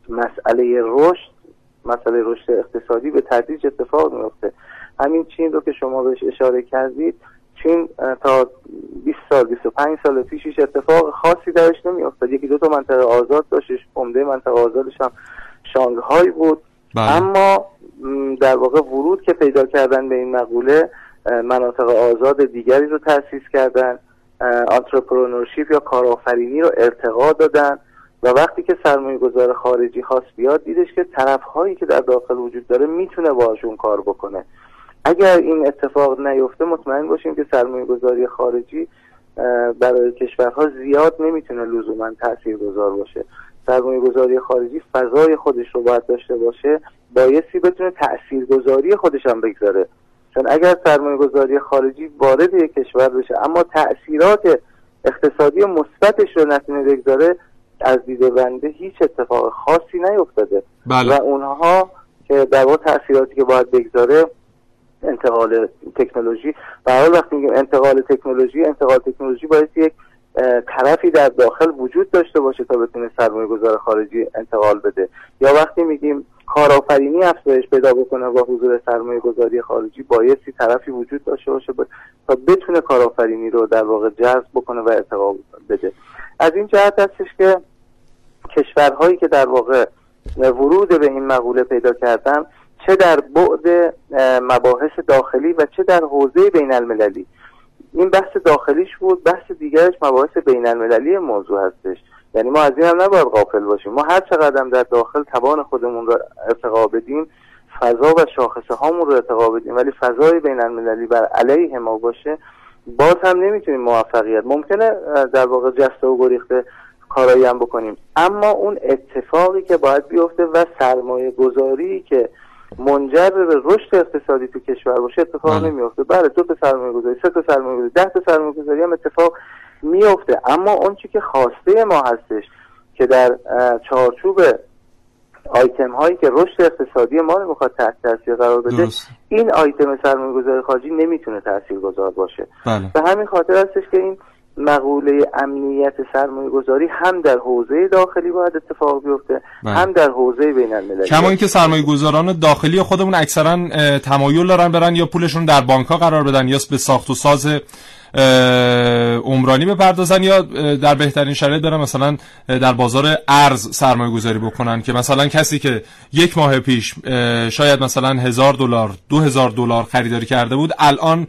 مسئله رشد مسئله رشد اقتصادی به تدریج اتفاق میفته همین چین رو که شما بهش اشاره کردید چین تا 20 سال 25 سال پیشش اتفاق خاصی درش نمیافتاد. یکی دو تا منطقه آزاد داشتش عمده منطقه آزادش هم شانگهای بود. بله. اما در واقع ورود که پیدا کردن به این مقوله مناطق آزاد دیگری رو تأسیس کردن آنترپرونورشیپ یا کارآفرینی رو ارتقا دادن. و وقتی که سرمایه گذار خارجی خواست بیاد دیدش که طرف هایی که در داخل وجود داره می‌تونه باشون کار بکنه. اگر این اتفاق نیفته مطمئن باشیم که سرمایه گذاری خارجی برای کشورها زیاد نمی‌تونه لزوما تأثیر گذار باشه. سرمایه گذاری خارجی فضای خودش رو باید داشته باشه بایستی بتونه تأثیر گذاری خودش هم بگذاره. چون اگر سرمایه گذاری خارجی وارد یک کشور بشه اما تأثیرات اقتصادی مثبتش رو نتونه بگذاره از دیده بنده هیچ اتفاق خاصی نیفتاده. بله. و اونها که در واقع تاثیراتی که باید بگذاره انتقال تکنولوژی. به حال وقتی میگیم انتقال تکنولوژی انتقال تکنولوژی باید یک طرفی در داخل وجود داشته باشه تا بتونه سرمایه گذار خارجی انتقال بده. یا وقتی میگیم کارآفرینی افزایش پیدا بکنه با حضور سرمایه گذاری خارجی بایستی طرفی وجود داشته باشه تا بتونه کارآفرینی رو در واقع جذب بکنه و ارتقا بده. از این جهت هستش که کشورهایی که در واقع ورود به این مقوله پیدا کردن چه در بعد مباحث داخلی و چه در حوزه بین المللی این بحث داخلیش بود بحث دیگرش مباحث بین المللی موضوع هستش. یعنی ما از این هم نباید غافل باشیم. ما هر چقدر در داخل توان خودمون رو ارتقا بدیم فضا و شاخصه هامون رو ارتقا بدیم. ولی فضای بین المللی بر علیه ما باشه باز هم نمی‌تونیم موفقیت. ممکنه در واقع جسته و گریخته کارایی هم بکنیم. اما اون اتفاقی که باید بیفته و سرمایه گذاری که منجر به رشد اقتصادی تو کشور باشه اتفاق بله. نمیفته بله دو تا سرمایه گذاری سه تا سرمایه گذاری ده تا سرمایه گذاری هم اتفاق میفته اما اون چی که خواسته ما هستش که در چارچوب آیتم هایی که رشد اقتصادی ما رو می‌خواد تحت تاثیر قرار بده این آیتم سرمایه گذاری خارجی نمی‌تونه تاثیر گذار باشه بله. به همین خاطر هستش که این مقوله امنیت سرمایه گذاری هم در حوزه داخلی باید اتفاق بیفته بله. هم در حوزه بین المللی کما اینکه سرمایه گذاران داخلی خودمون اکثرا تمایل دارن برن یا پولشون در بانک ها قرار بدن یا به ساخت و ساز عمرانی بپردازن یا در بهترین شرایط برن مثلا در بازار ارز سرمایه گذاری بکنن که مثلا کسی که یک ماه پیش شاید مثلا هزار دلار دو هزار دلار خریداری کرده بود الان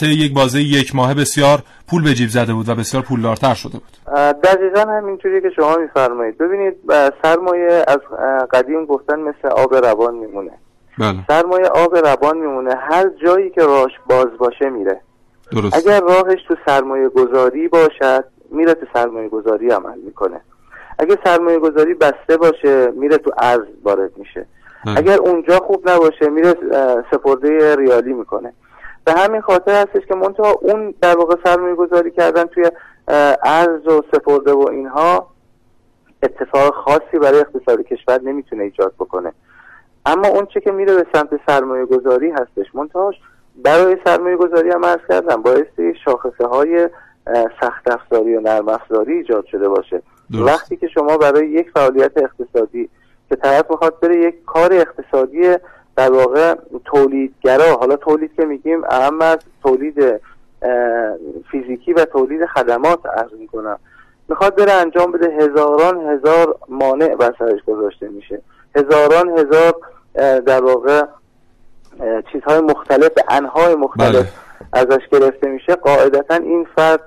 طی یک بازه یک ماه بسیار پول به جیب زده بود و بسیار پولدارتر شده بود. دقیقا همینطوری که شما میفرمایید. ببینید سرمایه از قدیم گفتن مثل آب روان میمونه. بله. سرمایه آب روان میمونه. هر جایی که راش باز باشه میره. درست. اگر راهش تو سرمایه گذاری باشد میره تو سرمایه گذاری عمل می‌کنه. اگر سرمایه گذاری بسته باشه میره تو ارز وارد میشه. بله. اگر اونجا خوب نباشه میره سپرده ریالی می‌کنه. به همین خاطر هستش که منتها اون در واقع سرمایه گذاری کردن توی ارز و سپرده و اینها اتفاق خاصی برای اقتصاد کشور نمی‌تونه ایجاد بکنه. اما اون چه که میره به سمت سرمایه گذاری هستش. منتهاش برای سرمایه گذاری هم ارز کردم بایستی شاخصه های سخت افزاری و نرم افزاری ایجاد شده باشه. وقتی که شما برای یک فعالیت اقتصادی که طرف می‌خواد بره یک کار اقتصادی در واقع تولیدگرا حالا تولید که میگیم اهم از تولید فیزیکی و تولید خدمات ارز می‌کنم. می‌خواد بره انجام بده هزاران هزار مانع بر سرش گذاشته میشه. هزاران هزار در واقع چیزهای مختلف انهای مختلف بله. ازش گرفته میشه. قاعدتا این فرد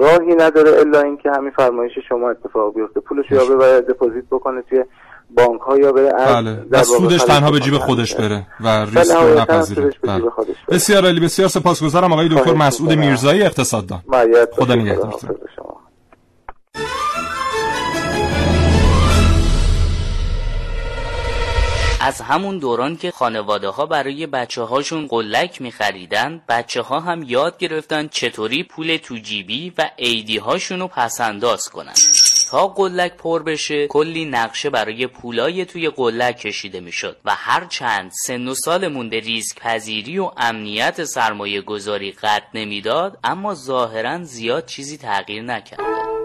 راهی نداره الا اینکه همین فرمایش شما اتفاق بیفته. پولش یا ببره دپوزیت بکنه توی بانک ها یا بره بله. و سودش تنها به جیب خودش بره و بله، ریسک رو نپذیره. بله. بسیار علی بسیار سپاسگزارم آقای دکتر مسعود میرزایی اقتصاددان. خدا نگهدارتون. از همون دوران که خانواده ها برای بچه هاشون قلک می خریدن بچه ها هم یاد گرفتن چطوری پول تو جیبی و ایدی هاشون رو پسنداز کنن. تا قلک پر بشه کلی نقشه برای پولای توی قلک کشیده می‌شد و هر چند سن و سالمون به ریسک پذیری و امنیت سرمایه گذاری قد نمی‌داد اما ظاهرا زیاد چیزی تغییر نکرده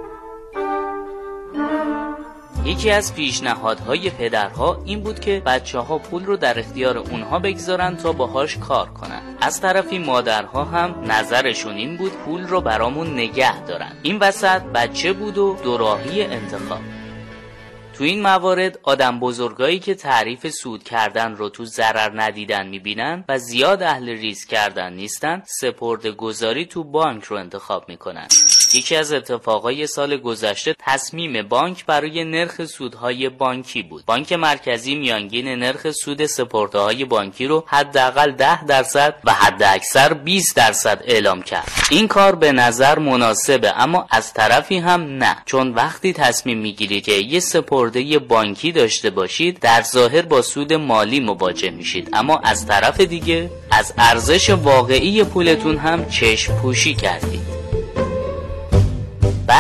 یکی از پیشنهادهای پدرها این بود که بچه ها پول رو در اختیار اونها بگذارن تا باهاش کار کنن. از طرفی مادرها هم نظرشون این بود پول رو برامون نگه دارن. این وسط بچه بود و دوراهی انتخاب. تو این موارد آدم بزرگایی که تعریف سود کردن رو تو ضرر ندیدن می‌بینن و زیاد اهل ریسک کردن نیستن سپرده گذاری تو بانک رو انتخاب می‌کنن. یکی از اتفاقای سال گذشته تصمیم بانک برای نرخ سودهای بانکی بود. بانک مرکزی میانگین نرخ سود سپرده بانکی رو حداقل 10 درصد و حد اکثر 20 درصد اعلام کرد. این کار به نظر مناسبه اما از طرفی هم نه. چون وقتی تصمیم می‌گیری که یه سپرده بانکی داشته باشید در ظاهر با سود مالی مواجه میشید. اما از طرف دیگه از ارزش واقعی پولتون هم چشم پوشی کردید.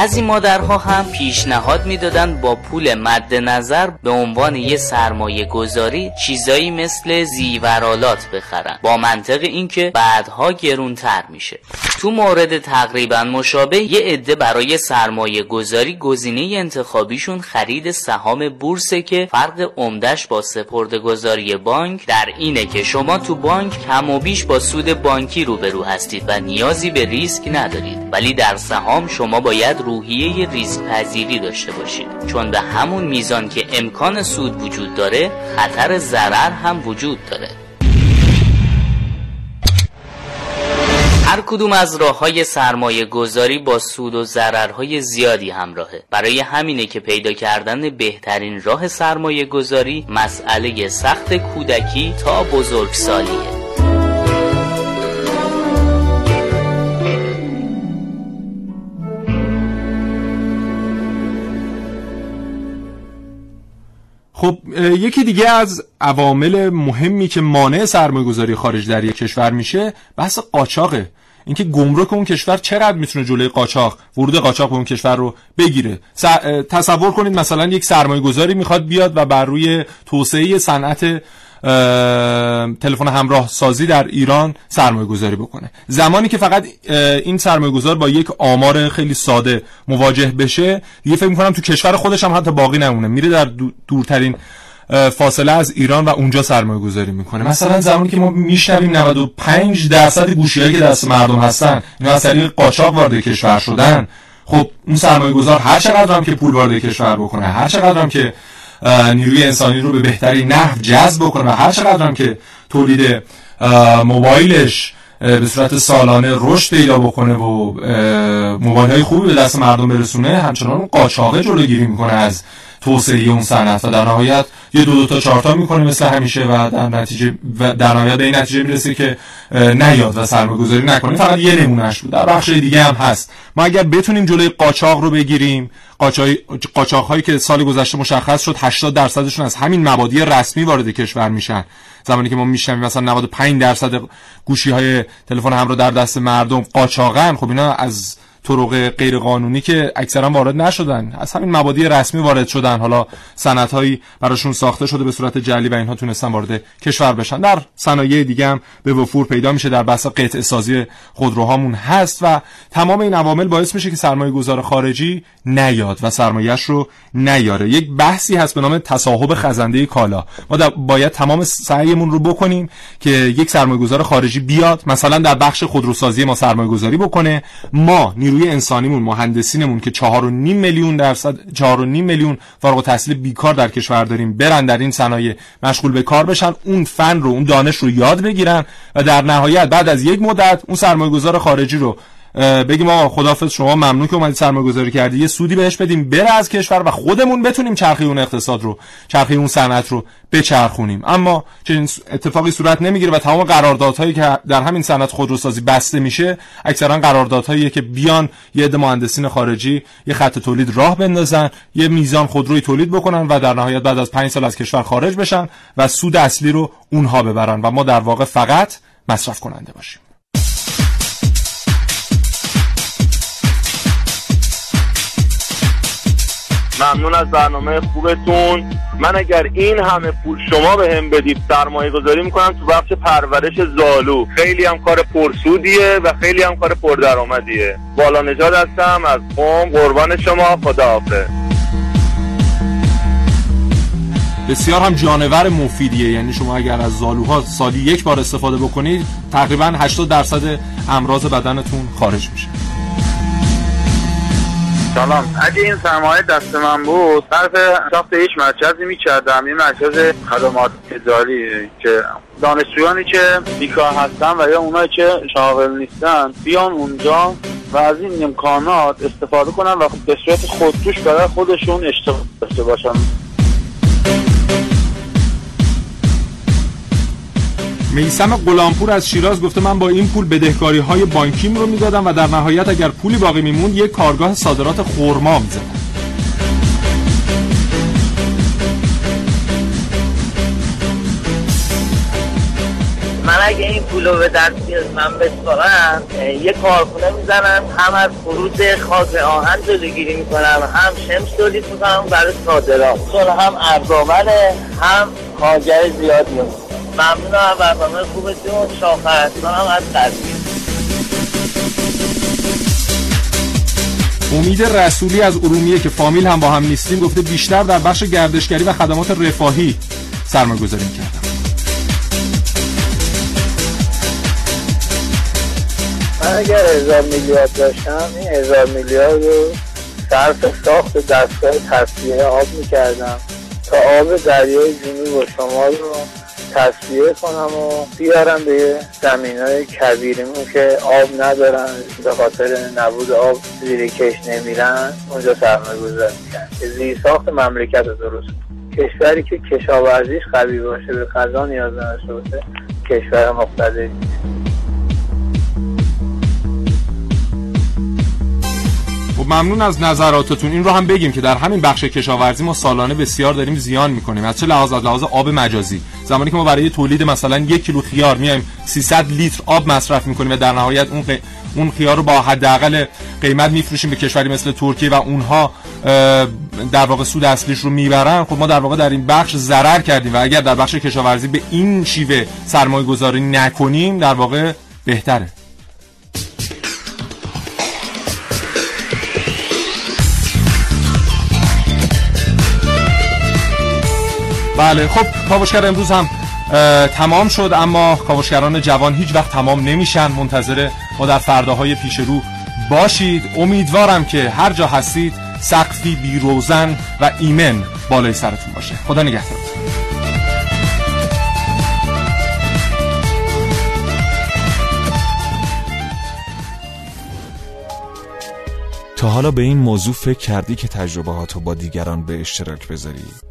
بعضی مادرها هم پیشنهاد می‌دادن با پول مد نظر به عنوان یه سرمایه گذاری چیزایی مثل زیورالات بخرن. با منطق اینکه بعدها گرونتر میشه. تو مورد تقریبا مشابه یه عده برای سرمایه گذاری گزینه انتخابیشون خرید سهام بورسه که فرق عمدش با سپرده گذاری بانک در اینه که شما تو بانک کم و بیش با سود بانکی روبرو هستید و نیازی به ریسک ندارید. ولی در سهام شما باید روحیه ریسک پذیری داشته باشید. چون به همون میزان که امکان سود وجود داره خطر ضرر هم وجود داره. هر کدوم از راه های سرمایه گذاری با سود و ضررهای زیادی همراهه. برای همینه که پیدا کردن بهترین راه سرمایه گذاری مسئله سخت کودکی تا بزرگسالیه. خب یکی دیگه از عوامل مهمی که مانع سرمایه گذاری خارج در یک کشور میشه بحث قاچاقه. اینکه گمرک اون کشور چقدر می‌تونه جلوی قاچاق ورود قاچاق به اون کشور رو بگیره؟ تصور کنید مثلا یک سرمایه گذاری می‌خواد بیاد و بر روی توسعه صنعت تلفن همراه سازی در ایران سرمایه گذاری بکنه. زمانی که فقط این سرمایه گذار با یک آمار خیلی ساده مواجه بشه دیگه فکر می‌کنم تو کشور خودش هم حتی باقی نمونه. میره در دورترین فاصله از ایران و اونجا سرمایه گذاری می‌کنه. مثلا زمانی که ما میشنویم 95 درصد گوشیایی که دست مردم هستن اینا از طریق قاچاق وارد کشور شدن. خب اون سرمایه گذار هر چقدر هم که پول وارد کشور بکنه هر چقدر هم که نیروی انسانی رو به بهترین نحو جذب بکنه و هر چقدر هم که تولید موبایلش به صورت سالانه رشد پیدا بکنه و موبایل های خوبی به دست مردم برسونه همچنان اون قاچاقه جلوگیری می‌کنه از توسعه اون صنعت و در نهایت یه دو دو تا چهار تا می‌کنه مثل همیشه و در نتیجه و در نهایت به این نتیجه می‌رسه که نیاد و سرمایه گذاری نکنه. فقط یه نمونهش بود در بخش دیگه هم هست. ما اگر بتونیم جلوی قاچاق رو بگیریم قاچاق هایی که سال گذشته مشخص شد 80 درصدشون از همین مبادی رسمی وارد کشور میشن. زمانی که ما میشنویم مثلا 95 درصد گوشی های تلفن همراه در دست مردم قاچاقن. خب اینا از طرق غیر قانونی که اکثرا وارد نشدن. از همین مبادی رسمی وارد شدن. حالا سنت هایی براشون ساخته شده به صورت جعلی و اینها تونستن وارد کشور بشن. در صنایع دیگه هم به وفور پیدا میشه. در بحث قطع سازی خودروهامون هست و تمام این عوامل باعث میشه که سرمایه گذار خارجی نیاد و سرمایهش رو نیاره. یک بحثی هست به نام تصاحب خزنده کالا. ما باید تمام سعیمون رو بکنیم که یک سرمایه گذار خارجی بیاد مثلا در بخش خودروسازی ما سرمایه گذاری بکنه. ما نیروی انسانیمون مهندسینمون که 4.5 میلیون درصد 4.5 میلیون فارغ التحصیل بیکار در کشور داریم برن در این صنایع مشغول به کار بشن اون فن رو اون دانش رو یاد بگیرن و در نهایت بعد از یک مدت اون سرمایه گذار خارجی رو بگیم آقا خدافظ شما ممنون که اومدید سرمایه گذاری کردی. یه سودی بهش بدیم بره از کشور و خودمون بتونیم چرخی اون اقتصاد رو چرخی اون صنعت رو بچرخونیم. اما چنین اتفاقی صورت نمی‌گیره و تمام قراردادهایی که در همین صنعت خودروسازی بسته میشه اکثرا قراردادهایی که بیان یه عده مهندسین خارجی یه خط تولید راه بندازن یه میزان خودروی تولید بکنن و در نهایت بعد از 5 سال از کشور خارج بشن و سود اصلی رو اونها ببرن و ما در واقع فقط مصرف کننده باشیم. ممنون از برنامه خوبتون. من اگر این همه پول شما به هم بدید سرمایه گذاری می‌کنم تو بخش پرورش زالو. خیلی هم کار پرسودیه و خیلی هم کار پردرآمدیه. بالا نجات هستم از قوم قربان شما. خداحافظ بسیار هم جانور مفیدیه. یعنی شما اگر از زالوها سالی یک بار استفاده بکنید تقریبا 80 درصد امراض بدنتون خارج میشه. سلام. اگه این سرمایه دست من بود صرف ساخت هیچ مرکزی می‌کردم این مرکز خدمات اداری که دانشجویانی که بیکار هستن و یا اونایی که شاغل نیستن بیان اونجا و از این امکانات استفاده کنن و به صورت خودکش برای خودشون اشتغال داشته باشن. میسم غلامپور از شیراز گفته من با این پول بدهکاری های بانکیم رو می‌دادم و در نهایت اگر پولی باقی میموند یک کارگاه صادرات خورما می‌زدم. من اگه این پول رو به دست من بسپارم یه کارخونه می‌زنم هم از خروج خاک آهن جلوگیری می‌کنم هم شمس تولید می‌کنم برای صادرات. چون هم ارزآوره هم کارگر زیادی. ممنون از برنامه خوبتون. شاخر هم از قدیم امید رسولی از ارومیه که فامیل هم با هم نیستیم گفته بیشتر در بخش گردشگری و خدمات رفاهی سرمایه گذاری کردم من اگر هزار میلیارد داشتم این هزار میلیارد رو صرف ساخت دستگاه تصفیه آب می‌کردم تا آب دریای جنوب و شمال رو تصفیه کنم و بیارم به زمین های کبیریمون که آب ندارن. به خاطر نبود آب زیر کش نمیرن. اونجا سرمایه گذار میکن که زیر ساخت مملکت رو درست کشوری که کشاورزیش قوی باشه به غذا نیاز نداشته باشه کشور مقتدری. ممنون از نظراتتون. این رو هم بگیم که در همین بخش کشاورزی ما سالانه بسیار داریم زیان می‌کنیم. از چه لحاظ؟ از لحاظ آب مجازی. زمانی که ما برای تولید مثلا یک کیلو خیار میایم 300 لیتر آب مصرف می‌کنیم و در نهایت اون اون خیار رو با حداقل قیمت میفروشیم به کشوری مثل ترکیه و اونها در واقع سود اصلیش رو می‌برن. خب ما در واقع در این بخش ضرر کردیم و اگر در بخش کشاورزی به این شیوه سرمایه گذاری نکنیم در واقع بهتره. بله خب کاوشگر امروز هم تمام شد اما کاوشگران جوان هیچ وقت تمام نمیشن. منتظر ما در فرداهای پیش رو باشید. امیدوارم که هر جا هستید سقفی بیروزن و ایمن بالای سرتون باشه. خدا نگهدار تا حالا به این موضوع فکر کردی که تجربه با دیگران به اشتراک بذاری؟